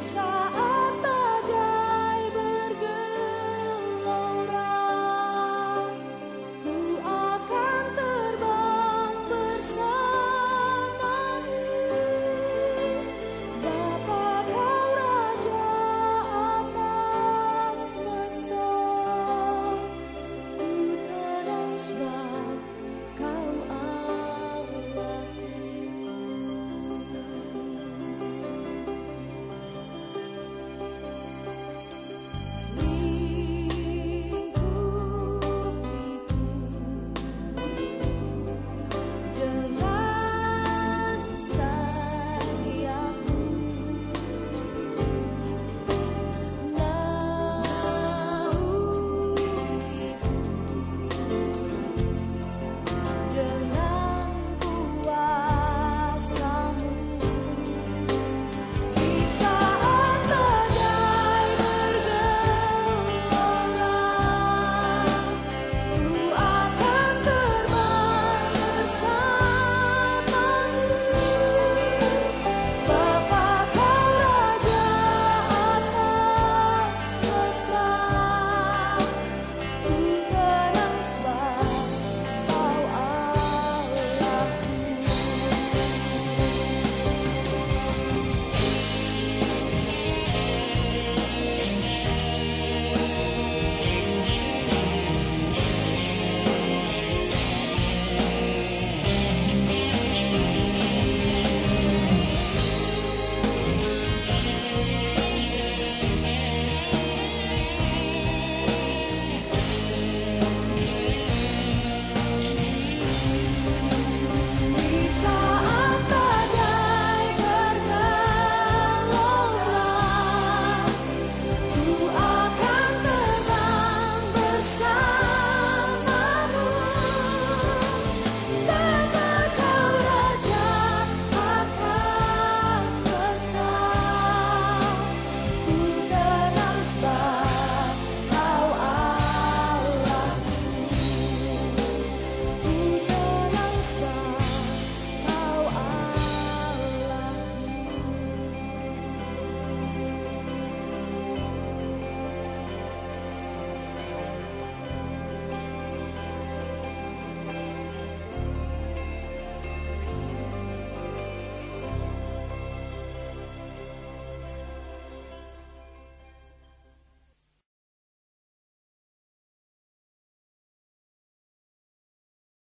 sorry